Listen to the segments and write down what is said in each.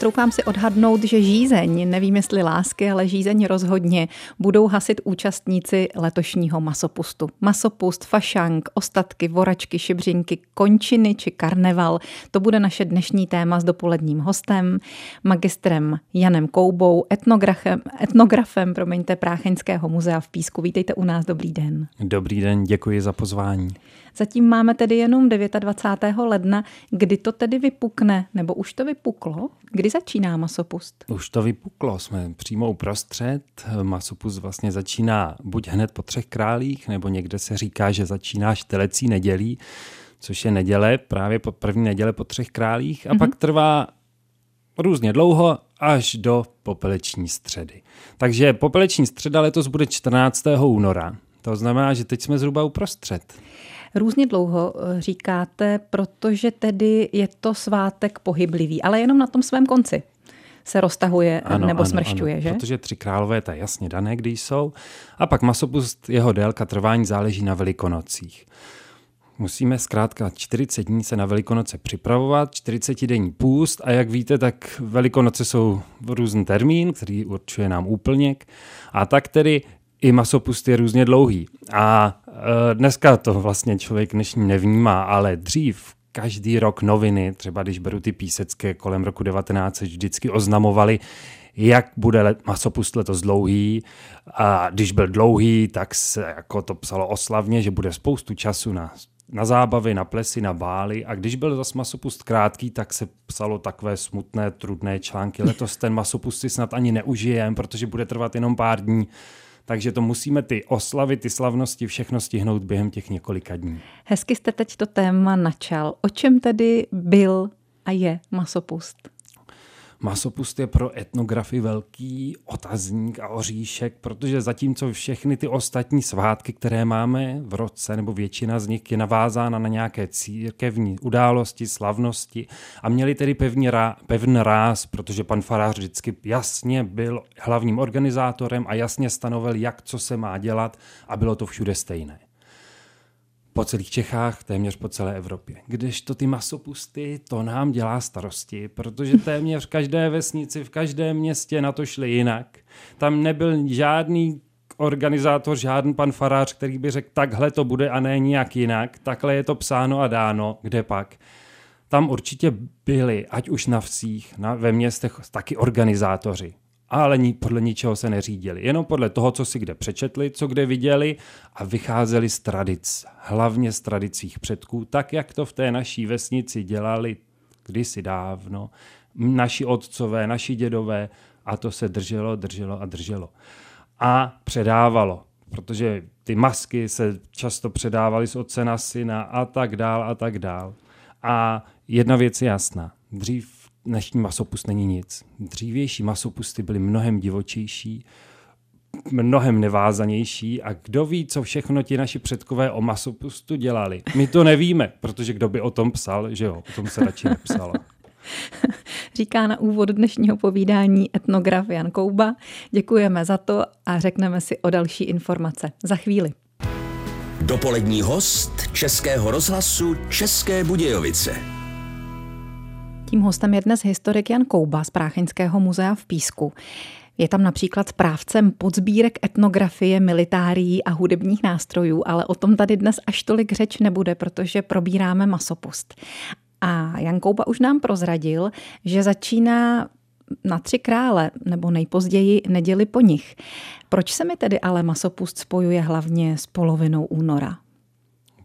troufám si odhadnout, že žízeň, nevím jestli lásky, ale žízeň rozhodně, budou hasit účastníci letošního masopustu. Masopust, fašank, ostatky, voračky, šibřinky, končiny či karneval. To bude naše dnešní téma s dopoledním hostem, magistrem Janem Koubou, etnografem, etnografem promiňte, Prácheňského muzea v Písku. Vítejte u nás, dobrý den. Dobrý den, děkuji za pozvání. Zatím máme tedy jenom 29. ledna. Kdy to tedy vypukne? Nebo už to vypuklo? Kdy začíná masopust? Už to vypuklo, jsme přímo uprostřed. Masopust vlastně začíná buď hned po třech králích, nebo někde se říká, že začíná štelecí nedělí, což je neděle, právě po první neděle po třech králích a mm-hmm. pak trvá různě dlouho až do popeleční středy. Takže popeleční středa letos bude 14. února. To znamená, že teď jsme zhruba uprostřed. Různě dlouho eh, říkáte, protože tedy je to svátek pohyblivý, ale jenom na tom svém konci se roztahuje ano, nebo ano, smršťuje, ano, že? Protože tři králové, to je jasně dané, kdy jsou. A pak masopust, jeho délka trvání záleží na velikonocích. Musíme zkrátka 40 dní se na Velikonoce připravovat, 40 denní půst a jak víte, tak Velikonoce jsou různý termín, který určuje nám úplněk. A tak tedy i masopust je různě dlouhý. A e, dneska to vlastně člověk dnešní nevnímá, ale dřív každý rok noviny, třeba když beru ty písecké kolem roku 19, vždycky oznamovali, jak bude let, masopust letos dlouhý. A když byl dlouhý, tak se jako to psalo oslavně, že bude spoustu času na, na zábavy, na plesy, na bály. A když byl zase masopust krátký, tak se psalo takové smutné, trudné články. Letos ten masopust si snad ani neužijem, protože bude trvat jenom pár dní. Takže to musíme ty oslavy, ty slavnosti, všechno stihnout během těch několika dní. Hezky jste teď to téma načal. O čem tedy byl a je masopust? Masopust je pro etnografy velký otazník a oříšek, protože zatímco všechny ty ostatní svátky, které máme v roce, nebo většina z nich je navázána na nějaké církevní události, slavnosti a měli tedy pevný, rá, pevný ráz, protože pan farář vždycky jasně byl hlavním organizátorem a jasně stanovil, jak co se má dělat a bylo to všude stejné po celých Čechách, téměř po celé Evropě. Když to ty masopusty, to nám dělá starosti, protože téměř v každé vesnici, v každém městě na to šli jinak. Tam nebyl žádný organizátor, žádný pan farář, který by řekl, takhle to bude a ne nijak jinak, takhle je to psáno a dáno, kde pak. Tam určitě byli, ať už na vsích, na, ve městech, taky organizátoři ale ni, podle ničeho se neřídili. Jenom podle toho, co si kde přečetli, co kde viděli a vycházeli z tradic, hlavně z tradic svých předků, tak jak to v té naší vesnici dělali kdysi dávno, naši otcové, naši dědové a to se drželo, drželo a drželo. A předávalo, protože ty masky se často předávaly z otce na syna a tak dál a tak dál. A jedna věc je jasná. Dřív dnešní masopust není nic. Dřívější masopusty byly mnohem divočejší, mnohem nevázanější a kdo ví, co všechno ti naši předkové o masopustu dělali. My to nevíme, protože kdo by o tom psal, že jo, o tom se radši nepsalo. Říká na úvod dnešního povídání etnograf Jan Kouba. Děkujeme za to a řekneme si o další informace za chvíli. Dopolední host Českého rozhlasu České Budějovice. Tím hostem je dnes historik Jan Kouba z Prácheňského muzea v Písku. Je tam například správcem podzbírek etnografie, militárií a hudebních nástrojů, ale o tom tady dnes až tolik řeč nebude, protože probíráme masopust. A Jan Kouba už nám prozradil, že začíná na tři krále, nebo nejpozději neděli po nich. Proč se mi tedy ale masopust spojuje hlavně s polovinou února?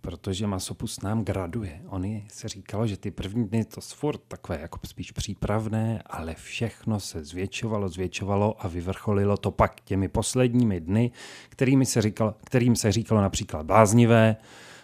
Protože masopust nám graduje. Oni se říkalo, že ty první dny to furt takové jako spíš přípravné, ale všechno se zvětšovalo, zvětšovalo a vyvrcholilo to pak těmi posledními dny, kterými se říkalo, kterým se říkalo například bláznivé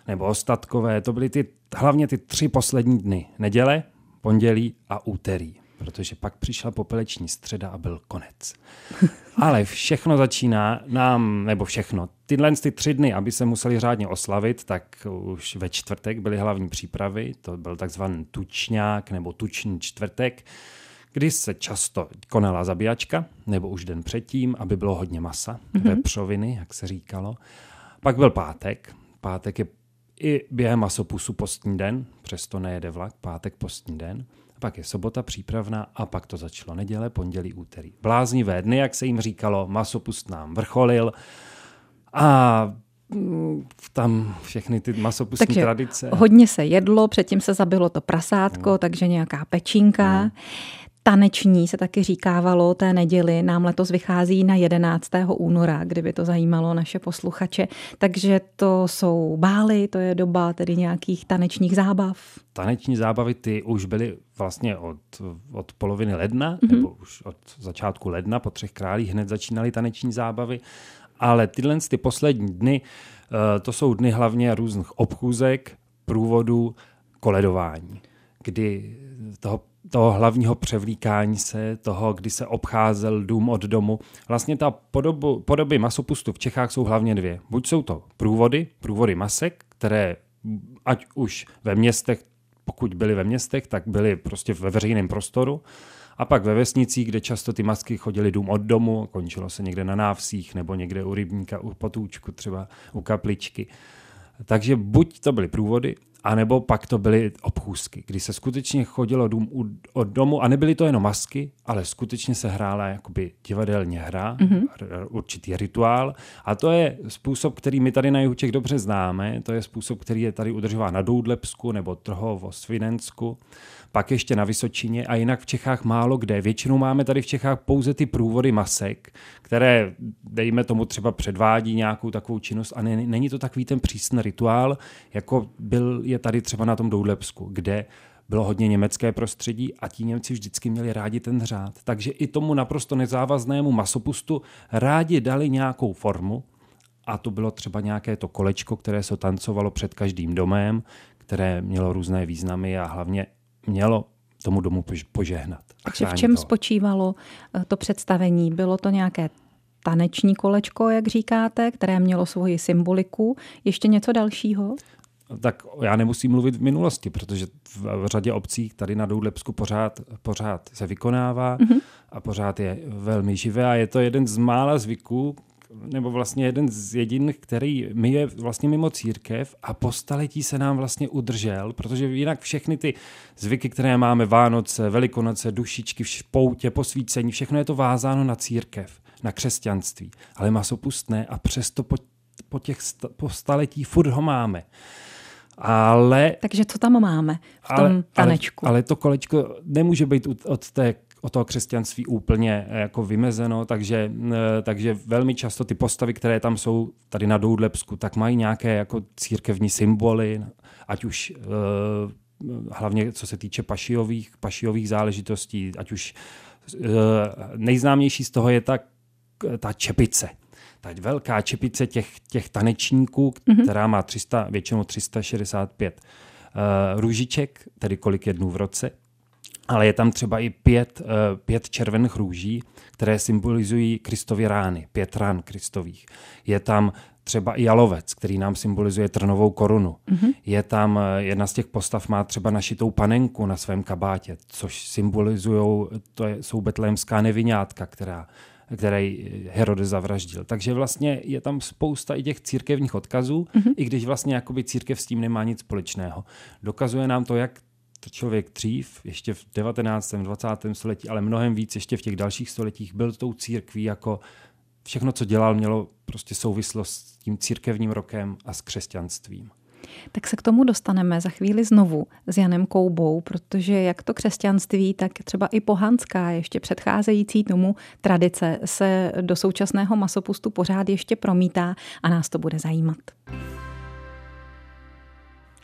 nebo ostatkové. To byly ty, hlavně ty tři poslední dny. Neděle, pondělí a úterý protože pak přišla popeleční středa a byl konec. Ale všechno začíná nám, nebo všechno, tyhle ty tři dny, aby se museli řádně oslavit, tak už ve čtvrtek byly hlavní přípravy, to byl takzvaný tučňák nebo tuční čtvrtek, kdy se často konala zabíjačka, nebo už den předtím, aby bylo hodně masa, mm-hmm. vepřoviny, jak se říkalo. Pak byl pátek, pátek je i během masopusu postní den, přesto nejede vlak, pátek postní den, pak je sobota přípravná a pak to začalo neděle, pondělí, úterý. Bláznivé dny, jak se jim říkalo, masopust nám vrcholil a mm, tam všechny ty masopustní takže tradice. hodně se jedlo, předtím se zabilo to prasátko, no. takže nějaká pečínka. No. Taneční se taky říkávalo té neděli, nám letos vychází na 11. února, kdyby to zajímalo naše posluchače. Takže to jsou bály, to je doba tedy nějakých tanečních zábav. Taneční zábavy ty už byly vlastně od, od poloviny ledna, mm-hmm. nebo už od začátku ledna, po třech králích hned začínaly taneční zábavy, ale tyhle ty poslední dny, eh, to jsou dny hlavně různých obchůzek, průvodů, koledování, kdy toho toho hlavního převlíkání se, toho, kdy se obcházel dům od domu. Vlastně ta podobu, podoby masopustu v Čechách jsou hlavně dvě. Buď jsou to průvody, průvody masek, které ať už ve městech, pokud byly ve městech, tak byly prostě ve veřejném prostoru. A pak ve vesnicích, kde často ty masky chodily dům od domu, končilo se někde na návsích nebo někde u rybníka, u potůčku, třeba u kapličky. Takže buď to byly průvody, a nebo pak to byly obchůzky, kdy se skutečně chodilo dům od domu a nebyly to jenom masky, ale skutečně se hrála jakoby divadelně hra, mm-hmm. určitý rituál. A to je způsob, který my tady na Jihu Čech dobře známe. To je způsob, který je tady udržován na Doudlepsku nebo Trhovo, Svinensku pak ještě na Vysočině a jinak v Čechách málo kde. Většinou máme tady v Čechách pouze ty průvody masek, které, dejme tomu, třeba předvádí nějakou takovou činnost a není to takový ten přísný rituál, jako byl je tady třeba na tom Doudlepsku, kde bylo hodně německé prostředí a ti Němci vždycky měli rádi ten řád. Takže i tomu naprosto nezávaznému masopustu rádi dali nějakou formu, a to bylo třeba nějaké to kolečko, které se tancovalo před každým domem, které mělo různé významy a hlavně mělo tomu domu požehnat. Takže v čem to. spočívalo eh, to představení? Bylo to nějaké taneční kolečko, jak říkáte, které mělo svoji symboliku. Ještě něco dalšího? Tak já nemusím mluvit v minulosti, protože v řadě obcí tady na Doudlepsku pořád, pořád se vykonává mm-hmm. a pořád je velmi živé a je to jeden z mála zvyků, nebo vlastně jeden z jediných, který my je vlastně mimo církev a po staletí se nám vlastně udržel, protože jinak všechny ty zvyky, které máme, Vánoce, Velikonoce, dušičky, poutě, posvícení, všechno je to vázáno na církev, na křesťanství. Ale masopustné a přesto po, po těch sta, po staletí furt ho máme. Ale, Takže co tam máme v tom ale, tanečku? Ale, ale to kolečko nemůže být od té o toho křesťanství úplně eh, jako vymezeno, takže, eh, takže velmi často ty postavy, které tam jsou tady na Doudlepsku, tak mají nějaké jako církevní symboly, ať už eh, hlavně co se týče pašiových, pašiových záležitostí, ať už nejznámější z toho je ta, ta čepice. Ta velká čepice těch, těch tanečníků, mm-hmm. která má 300, většinou 365 uh, růžiček, tedy kolik je dnů v roce ale je tam třeba i pět, uh, pět červených růží, které symbolizují Kristovy rány, pět rán Kristových. Je tam třeba i jalovec, který nám symbolizuje trnovou korunu. Mm-hmm. Je tam, eh, jedna z těch postav má třeba našitou panenku na svém kabátě, což symbolizují, to je, jsou betlémská nevinátka, která které Herodes zavraždil. Takže vlastně je tam spousta i těch církevních odkazů, mm-hmm. i když vlastně jakoby církev s tím nemá nic společného. Dokazuje nám to, jak člověk dřív, ještě v 19. 20. století, ale mnohem víc ještě v těch dalších stoletích, byl tou církví jako všechno, co dělal, mělo prostě souvislost s tím církevním rokem a s křesťanstvím. Tak se k tomu dostaneme za chvíli znovu s Janem Koubou, protože jak to křesťanství, tak třeba i pohanská, ještě předcházející tomu tradice se do současného masopustu pořád ještě promítá a nás to bude zajímat.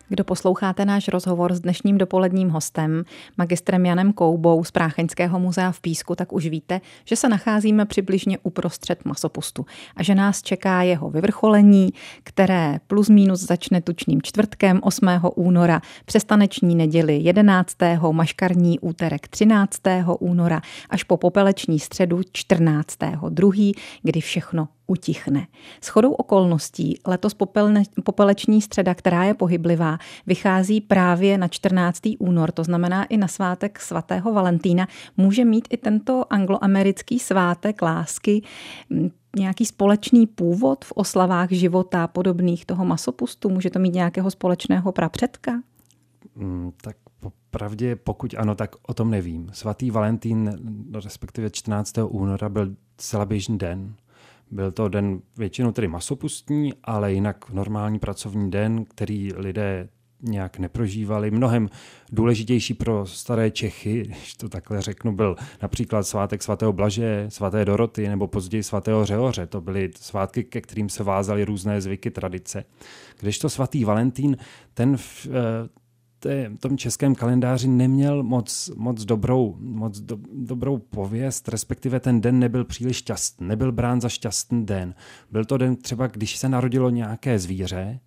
Kdo posloucháte náš rozhovor s dnešním dopoledním hostem, magistrem Janem Koubou z Prácheňského muzea v Písku, tak už víte, že se nacházíme přibližně uprostřed masopustu a že nás čeká jeho vyvrcholení, které plus minus začne tučným čtvrtkem 8. února, přestaneční neděli 11. maškarní úterek 13. února až po popeleční středu 14. 2. kdy všechno utichne. S chodou okolností letos popelne, popeleční středa, která je pohyblivá, vychází právě na 14. únor, to znamená i na svátek svatého Valentína. Může mít i tento angloamerický svátek lásky nějaký společný původ v oslavách života podobných toho masopustu? Může to mít nějakého společného prapředka? Mm, tak Pravdě, pokud ano, tak o tom nevím. Svatý Valentín, respektive 14. února, byl celá běžný den. Byl to den většinou tedy masopustní, ale jinak normální pracovní den, který lidé nějak neprožívali. Mnohem důležitější pro staré Čechy, když to takhle řeknu, byl například svátek svatého Blaže, svaté Doroty nebo později svatého Řehoře. To byly svátky, ke kterým se vázaly různé zvyky, tradice. Kdežto svatý Valentín, ten v, eh, té, tom českém kalendáři neměl moc, moc, dobrou, moc do, dobrou pověst, respektive ten den nebyl příliš šťastný, nebyl brán za šťastný den. Byl to den třeba, když se narodilo nějaké zvíře,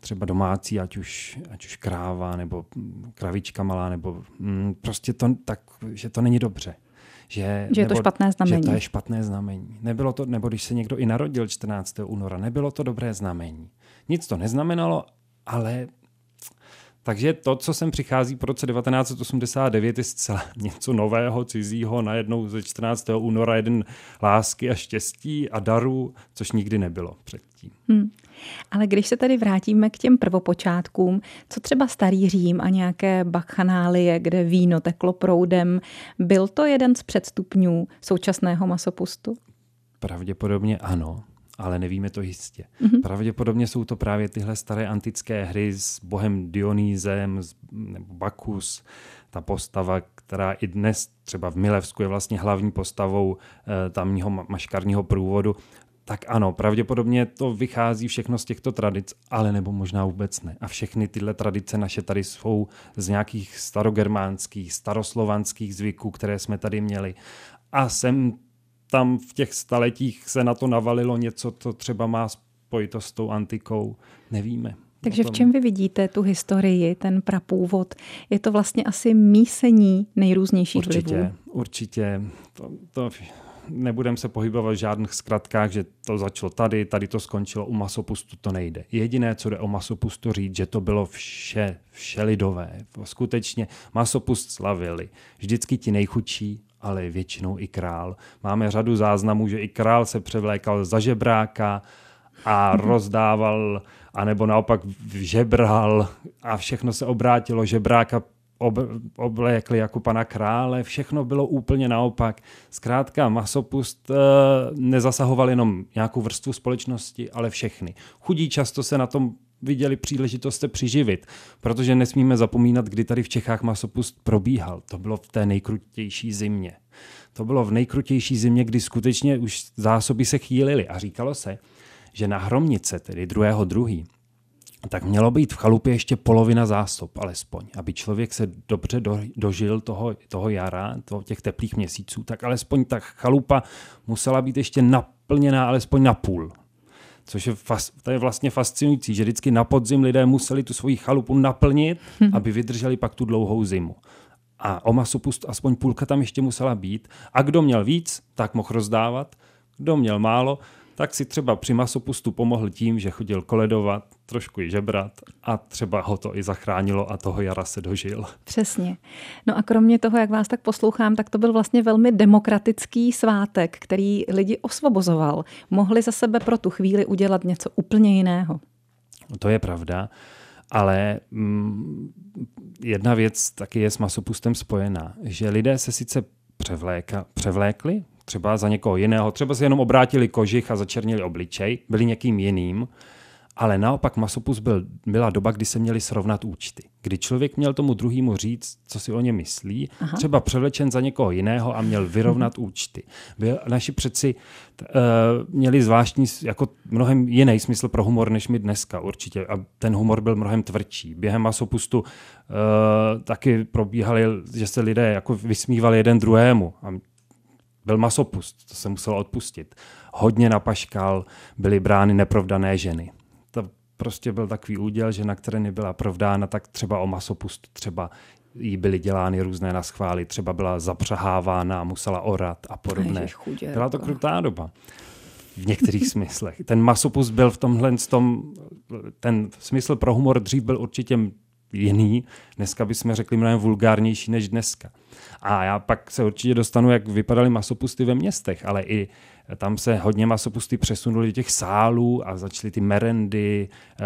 třeba domácí, ať už, ať už kráva, nebo kravička malá, nebo mm, prostě to tak, že to není dobře. Že, že je nebo, to špatné znamení. Že to je špatné znamení. Nebylo to, nebo když se někdo i narodil 14. února, nebylo to dobré znamení. Nic to neznamenalo, ale takže to, co sem přichází po roce 1989, je zcela něco nového, cizího, najednou ze 14. února jeden lásky a štěstí a daru, což nikdy nebylo předtím. Hmm. Ale když se tady vrátíme k těm prvopočátkům, co třeba starý Řím a nějaké bakchanálie, kde víno teklo proudem, byl to jeden z předstupňů současného masopustu? Pravděpodobně ano ale nevíme to jistě. Mm-hmm. Pravděpodobně jsou to právě tyhle staré antické hry s bohem Dionýzem nebo Bakus, ta postava, která i dnes třeba v Milevsku je vlastně hlavní postavou e, tamního maškarního průvodu, tak ano, pravděpodobně to vychází všechno z těchto tradic, ale nebo možná vůbec ne. A všechny tyhle tradice naše tady jsou z nějakých starogermánských, staroslovanských zvyků, které jsme tady měli. A sem tam v těch staletích se na to navalilo něco, co třeba má spojitost s tou antikou, nevíme. Takže v čem vy vidíte tu historii, ten prapůvod? Je to vlastně asi mísení nejrůznějších určitě, vlivů? Určitě. To, to nebudem se pohybovat v žádných zkratkách, že to začalo tady, tady to skončilo, u masopustu to nejde. Jediné, co jde o masopustu říct, že to bylo vše, vše lidové. Skutečně masopust slavili. Vždycky ti nejchudší, ale většinou i král. Máme řadu záznamů, že i král se převlékal za žebráka a rozdával, anebo naopak žebral a všechno se obrátilo. Žebráka ob, oblékli jako pana krále, všechno bylo úplně naopak. Zkrátka masopust e, nezasahoval jenom nějakou vrstvu společnosti, ale všechny. Chudí často se na tom viděli příležitost se přiživit, protože nesmíme zapomínat, kdy tady v Čechách masopust probíhal. To bylo v té nejkrutější zimě. To bylo v nejkrutější zimě, kdy skutečně už zásoby se chýlily a říkalo se, že na hromnice, tedy druhého druhý, tak mělo být v chalupě ještě polovina zásob alespoň, aby člověk se dobře do, dožil toho, toho jara, toho, těch teplých měsíců, tak alespoň ta chalupa musela být ještě naplněná alespoň na půl. Což je, fas, to je vlastně fascinující, že vždycky na podzim lidé museli tu svoji chalupu naplnit, hmm. aby vydrželi pak tu dlouhou zimu. A o masopust aspoň půlka tam ještě musela být. A kdo měl víc, tak mohl rozdávat. Kdo měl málo, tak si třeba při masopustu pomohl tím, že chodil koledovat, trošku i žebrat a třeba ho to i zachránilo a toho jara se dožil. Přesně. No a kromě toho, jak vás tak poslouchám, tak to byl vlastně velmi demokratický svátek, který lidi osvobozoval. Mohli za sebe pro tu chvíli udělat něco úplně jiného. To je pravda. Ale mm, jedna věc taky je s masopustem spojená, že lidé se sice převléka, převlékli, třeba za někoho jiného, třeba si jenom obrátili kožich a začernili obličej, byli někým jiným, ale naopak masopus byl, byla doba, kdy se měli srovnat účty. Kdy člověk měl tomu druhému říct, co si o ně myslí, Aha. třeba převlečen za někoho jiného a měl vyrovnat mhm. účty. Byl, naši přeci uh, měli zvláštní, jako mnohem jiný smysl pro humor, než my dneska určitě. A ten humor byl mnohem tvrdší. Během masopustu uh, taky probíhaly, že se lidé jako vysmívali jeden druhému. A byl masopust, to se muselo odpustit. Hodně napaškal, byly brány neprovdané ženy. To prostě byl takový úděl, že na které nebyla provdána, tak třeba o masopust třeba jí byly dělány různé naschvály, třeba byla zapřehávána a musela orat a podobné. Byla to krutá doba v některých smyslech. Ten masopust byl v tomhle, tom, ten smysl pro humor dřív byl určitě jiný. Dneska bychom řekli mnohem vulgárnější než dneska. A já pak se určitě dostanu, jak vypadaly masopusty ve městech, ale i tam se hodně masopusty přesunuly do těch sálů a začaly ty merendy, eh,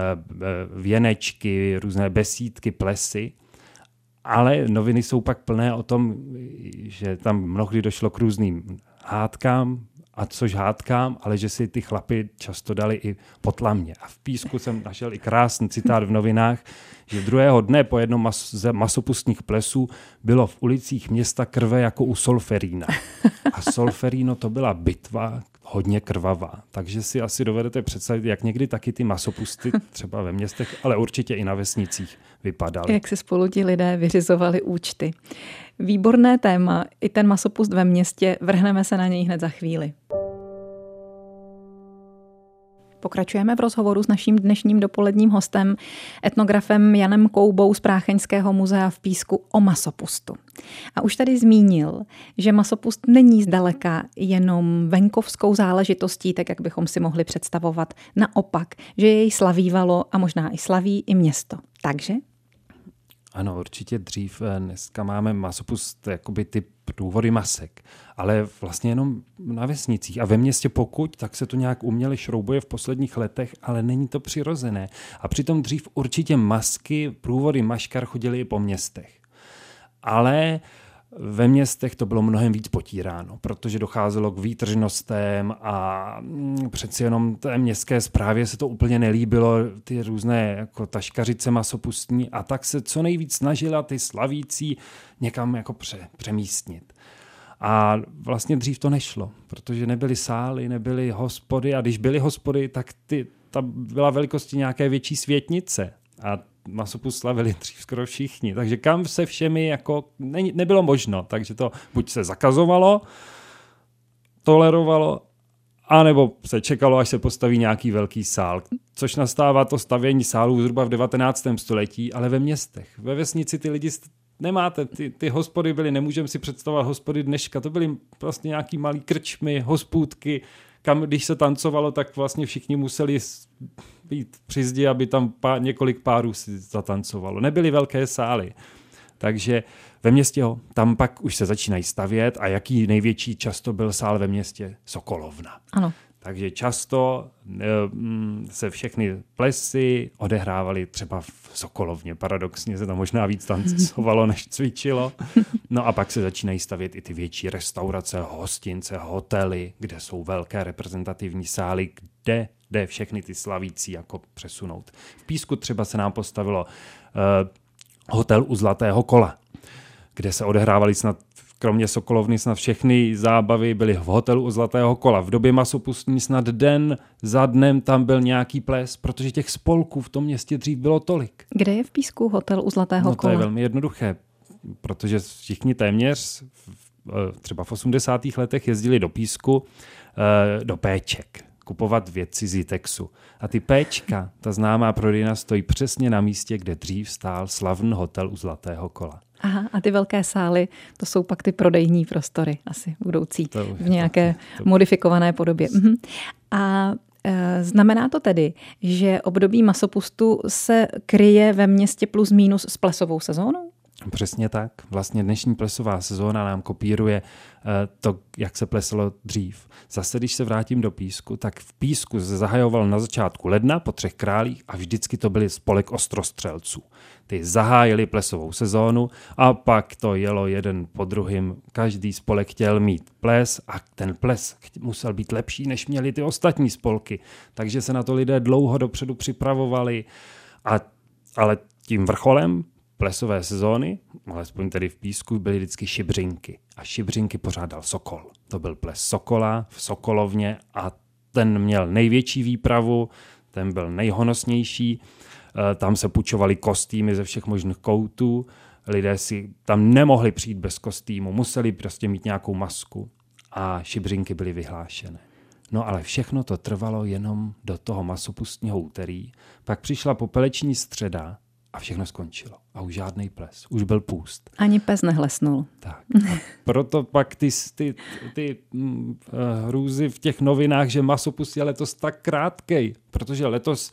věnečky, různé besídky, plesy. Ale noviny jsou pak plné o tom, že tam mnohdy došlo k různým hádkám, a což hádkám, ale že si ty chlapy často dali i potlamně. A v písku jsem našel i krásný citát v novinách, že druhého dne po jednom mas- ze masopustních plesů bylo v ulicích města krve jako u Solferína. A Solferino to byla bitva hodně krvavá. Takže si asi dovedete představit, jak někdy taky ty masopusty třeba ve městech, ale určitě i na vesnicích vypadaly. Jak si spolu ti lidé vyřizovali účty. Výborné téma, i ten masopust ve městě, vrhneme se na něj hned za chvíli. Pokračujeme v rozhovoru s naším dnešním dopoledním hostem, etnografem Janem Koubou z Prácheňského muzea v Písku o masopustu. A už tady zmínil, že masopust není zdaleka jenom venkovskou záležitostí, tak jak bychom si mohli představovat. Naopak, že jej slavívalo a možná i slaví i město. Takže ano, určitě dřív. Eh, dneska máme masopust, jakoby ty důvody masek, ale vlastně jenom na vesnicích. A ve městě pokud, tak se to nějak uměle šroubuje v posledních letech, ale není to přirozené. A přitom dřív určitě masky, průvody maškar chodily i po městech. Ale uh, ve městech to bylo mnohem víc potíráno, protože docházelo k výtržnostem a mm, přeci jenom té městské správě se to úplně nelíbilo, ty různé jako taškařice masopustní a tak se co nejvíc snažila ty slavící někam jako pře, přemístnit. A vlastně dřív to nešlo, protože nebyly sály, nebyly hospody a když byly hospody, tak ty, ta byla velikosti nějaké větší světnice a masopust slavili dřív skoro všichni, takže kam se všemi jako ne, nebylo možno, takže to buď se zakazovalo, tolerovalo, anebo se čekalo, až se postaví nějaký velký sál, což nastává to stavění sálů zhruba v 19. století, ale ve městech. Ve vesnici ty lidi nemáte, ty, ty hospody byly, nemůžeme si představovat hospody dneška, to byly prostě nějaký malý krčmy, hospůdky, kam když se tancovalo, tak vlastně všichni museli být při zdi, aby tam pár, několik párů si zatancovalo. Nebyly velké sály. Takže ve městě, jo, tam pak už se začínají stavět a jaký největší často byl sál ve městě? Sokolovna. Ano. Takže často mm, se všechny plesy odehrávaly třeba v Sokolovně. Paradoxně se tam možná víc tancovalo, než cvičilo. No a pak se začínají stavět i ty větší restaurace, hostince, hotely, kde jsou velké reprezentativní sály, kde jde všechny ty slavící jako přesunout. V Písku třeba se nám postavilo uh, hotel u Zlatého kola, kde se odehrávaly snad kromě Sokolovny snad všechny zábavy byly v hotelu u Zlatého kola. V době masopustní snad den za dnem tam byl nějaký ples, protože těch spolků v tom městě dřív bylo tolik. Kde je v Písku hotel u Zlatého no, kola? to je velmi jednoduché, protože všichni téměř třeba v 80. letech jezdili do Písku eh, do Péček kupovat věci z Itexu. A ty péčka, ta známá prodejna, stojí přesně na místě, kde dřív stál slavný hotel u Zlatého kola. Aha, a ty velké sály, to jsou pak ty prodejní prostory asi budoucí to v nějaké to... modifikované podobě. Mhm. A e, Znamená to tedy, že období masopustu se kryje ve městě plus minus s plesovou sezónou? Přesně tak. Vlastně dnešní plesová sezóna nám kopíruje eh, to, jak se plesalo dřív. Zase, když se vrátím do písku, tak v písku se zahajoval na začátku ledna po třech králích a vždycky to byly spolek ostrostřelců. Ty zahájili plesovou sezónu a pak to jelo jeden po druhým. Každý spolek chtěl mít ples a ten ples musel být lepší, než měli ty ostatní spolky. Takže se na to lidé dlouho dopředu připravovali. A, ale tím vrcholem plesové sezóny, alespoň tedy v Písku, byly vždycky šibřinky. A šibřinky pořádal Sokol. To byl ples Sokola v Sokolovně a ten měl největší výpravu, ten byl nejhonosnější. Eh, tam se půjčovaly kostýmy ze všech možných koutů. Lidé si tam nemohli přijít bez kostýmu, museli prostě mít nějakou masku a šibřinky byly vyhlášené. No ale všechno to trvalo jenom do toho masopustního úterý. Pak přišla popeleční středa a všechno skončilo. A už žádný ples. Už byl půst. Ani pes nehlesnul. Tak. A proto pak ty, ty, ty mm, uh, hrůzy v těch novinách, že masopust je letos tak krátkej, protože letos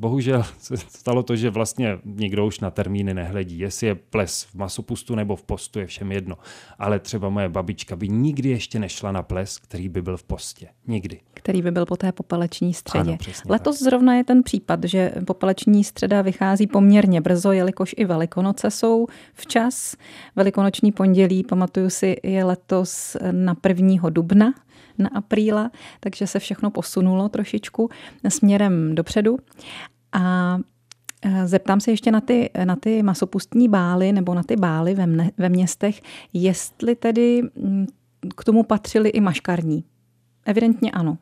bohužel se stalo to, že vlastně nikdo už na termíny nehledí. Jestli je ples v masopustu nebo v postu, je všem jedno. Ale třeba moje babička by nikdy ještě nešla na ples, který by byl v postě. Nikdy. Který by byl po té popeleční středě. Ano, Letos tak. zrovna je ten případ, že popeleční středa vychází poměrně brzo, jelikož i velikonoce jsou včas. Velikonoční pondělí, pamatuju si, je letos na 1. dubna na apríla, takže se všechno posunulo trošičku směrem dopředu. A e, Zeptám se ještě na ty, na ty masopustní bály nebo na ty bály ve, mne, ve městech, jestli tedy k tomu patřily i maškarní. Evidentně ano.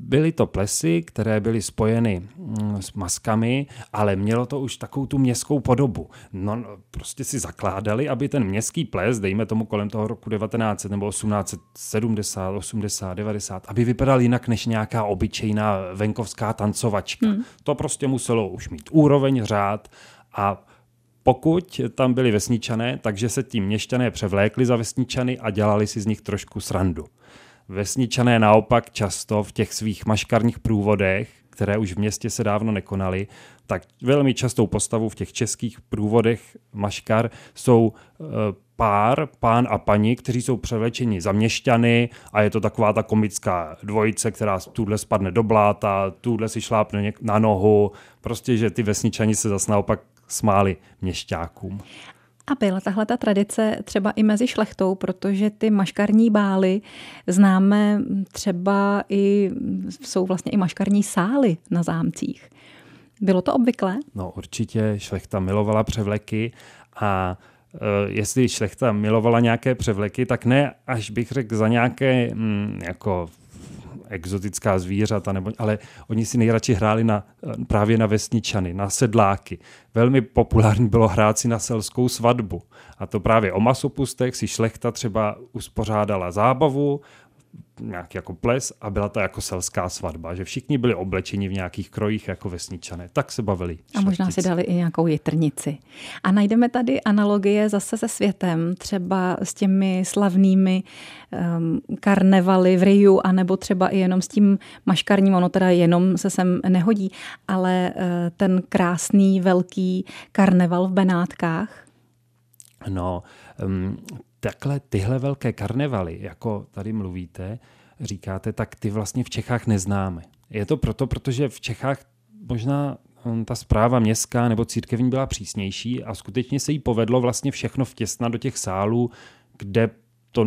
Byly to plesy, které byly spojeny mm, s maskami, ale mělo to už takovou tu městskou podobu. No, no, prostě si zakládali, aby ten městský ples, dejme tomu kolem toho roku 1900 nebo 1870, 80, 90, aby vypadal jinak než nějaká obyčejná venkovská tancovačka. Hmm. To prostě muselo už mít úroveň, řád a pokud tam byli vesničané, takže se tím měšťané převlékli za vesničany a dělali si z nich trošku srandu. Vesničané naopak často v těch svých maškarních průvodech, které už v městě se dávno nekonaly, tak velmi častou postavou v těch českých průvodech maškar jsou e, pár, pán a paní, kteří jsou převlečeni za měšťany a je to taková ta komická dvojice, která tuhle spadne do bláta, tuhle si šlápne na nohu, prostě, že ty vesničani se zase naopak smáli měšťákům. A byla tahle ta tradice třeba i mezi šlechtou, protože ty maškarní bály známe třeba i, jsou vlastně i maškarní sály na zámcích. Bylo to obvyklé? No určitě, šlechta milovala převleky a e, jestli šlechta milovala nějaké převleky, tak ne až bych řekl za nějaké mm, jako exotická zvířata, nebo, ale oni si nejradši hráli na, právě na vesničany, na sedláky. Velmi populární bylo hrát si na selskou svatbu. A to právě o masopustech si šlechta třeba uspořádala zábavu, nějaký jako ples a byla to jako selská svatba, že všichni byli oblečeni v nějakých krojích jako vesničané. Tak se bavili. Šlechtici. A možná si dali i nějakou jitrnici. A najdeme tady analogie zase se světem, třeba s těmi slavnými um, karnevaly v Riu, anebo třeba i jenom s tím maškarním, ono teda jenom se sem nehodí, ale uh, ten krásný velký karneval v Benátkách. No, um, takhle tyhle velké karnevaly, jako tady mluvíte, říkáte, tak ty vlastně v Čechách neznáme. Je to proto, protože v Čechách možná hm, ta zpráva městská nebo církevní byla přísnější a skutečně se jí povedlo vlastně všechno vtěsnat do těch sálů, kde to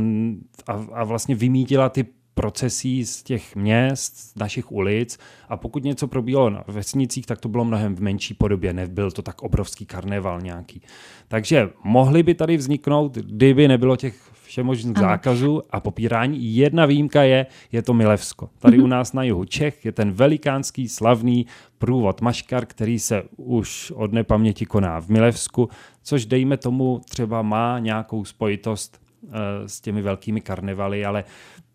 a, a vlastně vymítila ty procesí z těch měst, z našich ulic a pokud něco probíhalo na vesnicích, tak to bylo mnohem v menší podobě, nebyl to tak obrovský karneval nějaký. Takže mohly by tady vzniknout, kdyby nebylo těch všemožných zákazů a popírání. Jedna výjimka je, je to Milevsko. Tady mm-hmm. u nás na jihu Čech je ten velikánský slavný průvod Maškar, který se už od nepaměti koná v Milevsku, což dejme tomu třeba má nějakou spojitost uh, s těmi velkými karnevaly, ale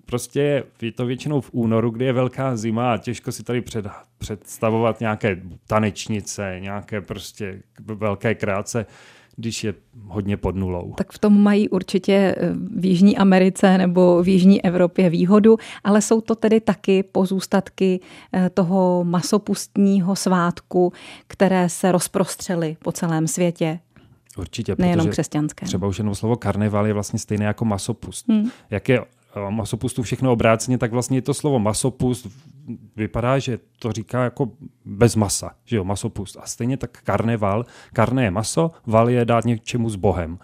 prostě je to většinou v únoru, kdy je velká zima a těžko si tady před, představovat nějaké tanečnice, nějaké prostě velké kráce když je hodně pod nulou. Tak v tom mají určitě eh, v Jižní Americe nebo v Jižní Evropě výhodu, ale jsou to tedy taky pozůstatky eh, toho masopustního svátku, které se rozprostřely po celém světě. Určitě, nejenom křesťanské. Třeba už jenom slovo karneval je vlastně stejné jako masopust. Hmm. Jak je masopustu všechno obráceně, tak vlastně to slovo masopust vypadá, že to říká jako bez masa, že jo, masopust. A stejně tak karneval, karne je maso, val je dát něčemu s Bohem.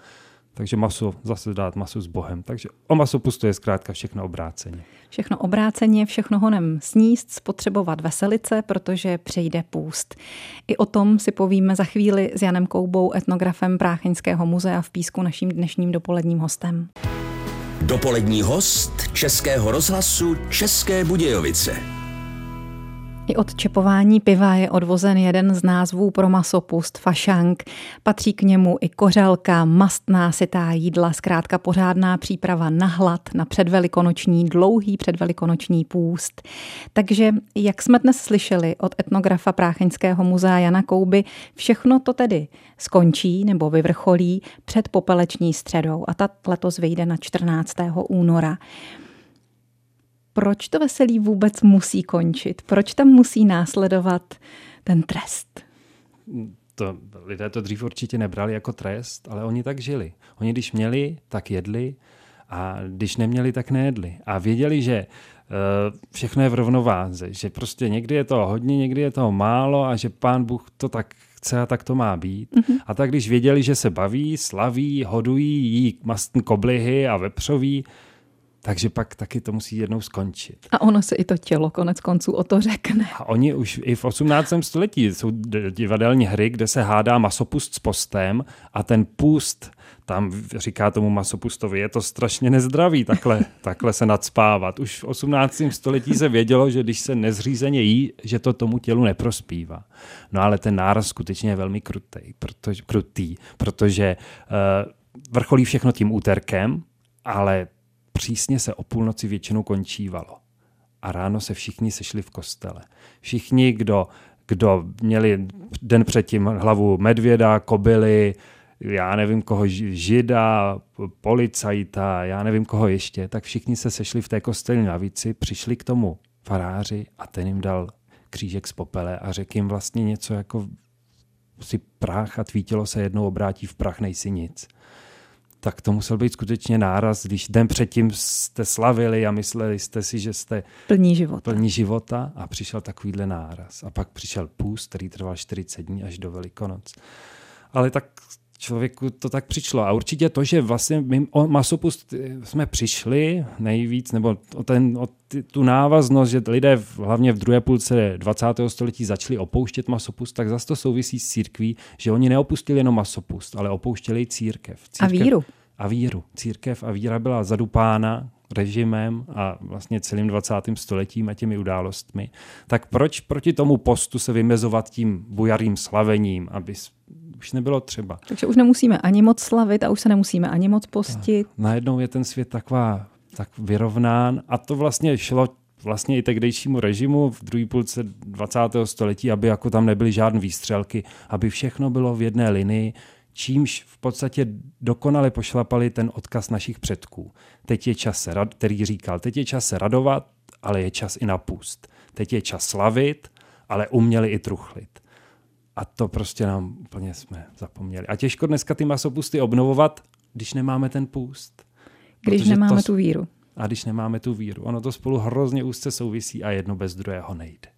Takže maso zase dát maso s Bohem. Takže o masopustu je zkrátka všechno obráceně. Všechno obráceně, všechno honem sníst, spotřebovat veselice, protože přijde půst. I o tom si povíme za chvíli s Janem Koubou, etnografem Prácheňského muzea v Písku, naším dnešním dopoledním hostem. Dopolední host Českého rozhlasu České Budějovice. I od čepování piva je odvozen jeden z názvů pro masopust fašang. Patří k němu i kořelka, mastná sitá jídla, zkrátka pořádná příprava na hlad, na předvelikonoční, dlouhý předvelikonoční půst. Takže, jak jsme dnes slyšeli od etnografa Prácheňského muzea Jana Kouby, všechno to tedy skončí nebo vyvrcholí před popeleční středou a ta letos vyjde na 14. února proč to veselí vůbec musí končit? Proč tam musí následovat ten trest? To, lidé to dřív určitě nebrali jako trest, ale oni tak žili. Oni když měli, tak jedli a když neměli, tak nejedli. A věděli, že uh, všechno je v rovnováze, že prostě někdy je to hodně, někdy je toho málo a že pán Bůh to tak chce a tak to má být. Mm-hmm. A tak když věděli, že se baví, slaví, hodují, jí mastní koblihy a vepřoví, takže pak taky to musí jednou skončit. A ono se i to tělo konec konců o to řekne. A oni už i v 18. století jsou divadelní hry, kde se hádá masopust s postem a ten půst tam říká tomu masopustovi, je to strašně nezdravý takhle, takhle se nadspávat. Už v 18. století se vědělo, že když se nezřízeně jí, že to tomu tělu neprospívá. No ale ten náraz skutečně je velmi krutý, protože, krutý, protože uh, vrcholí všechno tím úterkem, ale přísně se o půlnoci většinou končívalo. A ráno se všichni sešli v kostele. Všichni, kdo, kdo měli den předtím hlavu medvěda, kobily, já nevím koho, žida, policajta, já nevím koho ještě, tak všichni se sešli v té kostelní lavici, přišli k tomu faráři a ten jim dal křížek z popele a řekl jim vlastně něco jako si prach a tvý tělo se jednou obrátí v prach, nejsi nic tak to musel být skutečně náraz, když den předtím jste slavili a mysleli jste si, že jste plní života. plní života a přišel takovýhle náraz. A pak přišel půst, který trval 40 dní až do Velikonoc. Ale tak člověku to tak přišlo. A určitě to, že vlastně my o masopust jsme přišli nejvíc, nebo o, ten, o tu návaznost, že lidé v, hlavně v druhé půlce 20. století začali opouštět masopust, tak zase to souvisí s církví, že oni neopustili jenom masopust, ale opouštěli církev. církev a víru. A víru. Církev a víra byla zadupána režimem a vlastně celým 20. stoletím a těmi událostmi. Tak proč proti tomu postu se vymezovat tím bujarým slavením, aby už nebylo třeba. Takže už nemusíme ani moc slavit a už se nemusíme ani moc postit. A najednou je ten svět taková tak vyrovnán a to vlastně šlo vlastně i tehdejšímu režimu v druhé půlce 20. století, aby jako tam nebyly žádné výstřelky, aby všechno bylo v jedné linii, čímž v podstatě dokonale pošlapali ten odkaz našich předků. Teď je čas, se, který říkal, teď je čas se radovat, ale je čas i napust. Teď je čas slavit, ale uměli i truchlit. A to prostě nám úplně jsme zapomněli. A těžko dneska ty masopusty obnovovat, když nemáme ten půst. Když nemáme to, tu víru. A když nemáme tu víru. Ono to spolu hrozně úzce souvisí a jedno bez druhého nejde.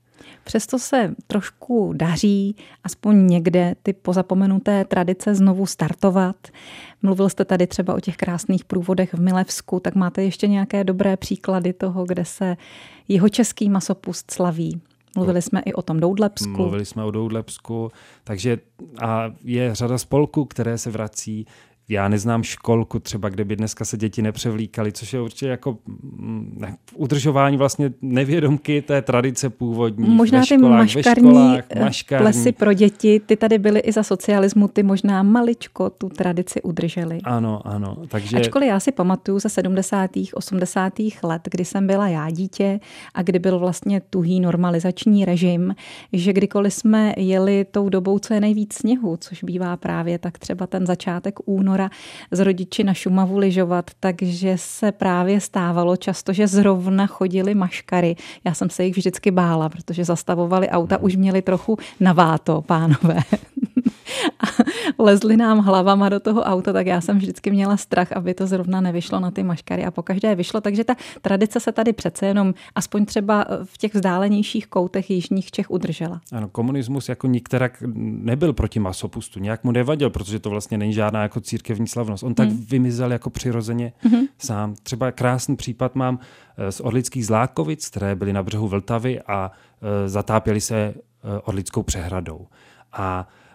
Přesto se trošku daří aspoň někde ty pozapomenuté tradice znovu startovat. Mluvil jste tady třeba o těch krásných průvodech v Milevsku, tak máte ještě nějaké dobré příklady toho, kde se jeho český masopust slaví? Mluvili jsme i o tom Doudlepsku. Mluvili jsme o Doudlepsku, takže a je řada spolků, které se vrací já neznám školku třeba, kde by dneska se děti nepřevlíkaly, což je určitě jako mm, ne, udržování vlastně nevědomky té tradice původní. Možná ve ty školách, maškarní, školách, eh, maškarní plesy pro děti, ty tady byly i za socialismu, ty možná maličko tu tradici udrželi. Ano, ano. Takže... Ačkoliv já si pamatuju ze 70. 80. let, kdy jsem byla já dítě a kdy byl vlastně tuhý normalizační režim, že kdykoliv jsme jeli tou dobou, co je nejvíc sněhu, což bývá právě tak třeba ten začátek února, února z rodiči na Šumavu lyžovat, takže se právě stávalo často, že zrovna chodili maškary. Já jsem se jich vždycky bála, protože zastavovali auta, už měli trochu naváto, pánové. a lezli nám hlavama do toho auta, tak já jsem vždycky měla strach, aby to zrovna nevyšlo na ty maškary a pokaždé vyšlo. Takže ta tradice se tady přece jenom aspoň třeba v těch vzdálenějších koutech jižních Čech udržela. Ano, komunismus jako nikterak nebyl proti masopustu, nějak mu nevadil, protože to vlastně není žádná jako církevní slavnost. On tak hmm. vymizel jako přirozeně hmm. sám. Třeba krásný případ mám eh, z Orlických zlákovic, které byly na břehu Vltavy a e, zatápěly se Orlickou přehradou. A Eh,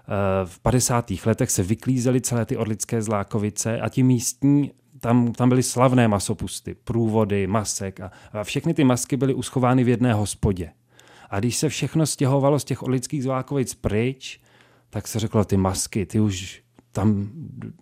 v 50. letech se vyklízely celé ty orlické zlákovice a ti místní tam, tam byly slavné masopusty, průvody, masek a, a všechny ty masky byly uschovány v jedné hospodě. A když se všechno stěhovalo z těch orlických zlákovic pryč, tak se řeklo, ty masky, ty už tam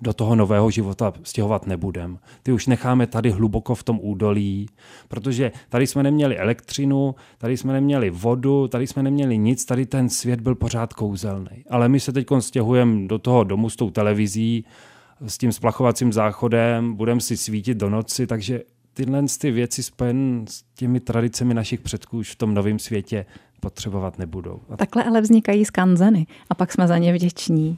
do toho nového života stěhovat nebudem. Ty už necháme tady hluboko v tom údolí, protože tady jsme neměli elektřinu, tady jsme neměli vodu, tady jsme neměli nic, tady ten svět byl pořád kouzelný. Ale my se teď stěhujeme do toho domu s tou televizí, s tím splachovacím záchodem, budeme si svítit do noci, takže tyhle ty věci spojené s těmi tradicemi našich předků už v tom novém světě potřebovat nebudou. Takhle ale vznikají skanzeny a pak jsme za ně vděční.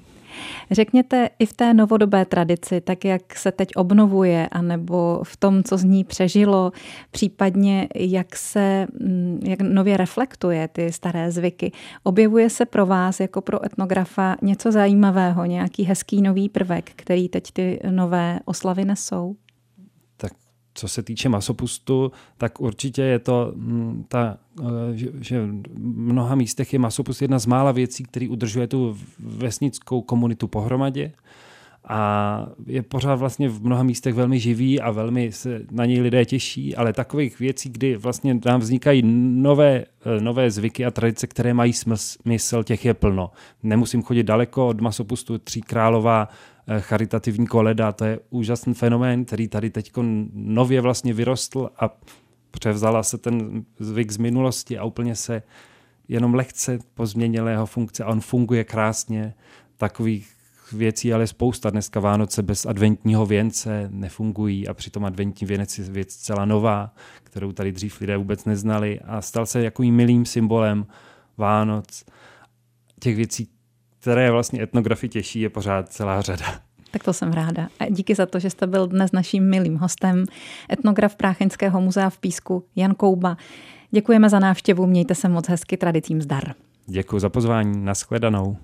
Řekněte i v té novodobé tradici, tak jak se teď obnovuje, anebo v tom, co z ní přežilo, případně jak se mm, jak nově reflektuje ty staré zvyky. Objevuje se pro vás jako pro etnografa něco zajímavého, nějaký hezký nový prvek, který teď ty nové oslavy nesou? Co se týče masopustu, tak určitě je to mm, ta, eh, že v mnoha místech je masopust jedna z mála věcí, který udržuje tu vesnickou komunitu pohromadě a je pořád vlastně v mnoha místech velmi živý a velmi se na něj lidé těší, ale takových věcí, kdy vlastně nám vznikají nové, eh, nové zvyky a tradice, které mají smysl, těch je plno. Nemusím chodit daleko od masopustu Tří králová charitativní koleda, to je úžasný fenomén, který tady teď nově vlastně vyrostl a převzala se ten zvyk z minulosti a úplně se jenom lehce pozměnil jeho funkce a on funguje krásně. Takových věcí ale spousta. Dneska Vánoce bez adventního věnce nefungují a přitom adventní věnec je věc celá nová, kterou tady dřív lidé vůbec neznali a stal se jako milým symbolem Vánoc. Těch věcí, které vlastně etnografy těší, je pořád celá řada. Tak to jsem ráda. A díky za to, že jste byl dnes naším milým hostem, etnograf Prácheňského muzea v Písku Jan Kouba. Děkujeme za návštěvu, mějte se moc hezky, tradicím zdar. Děkuji za pozvání, nashledanou.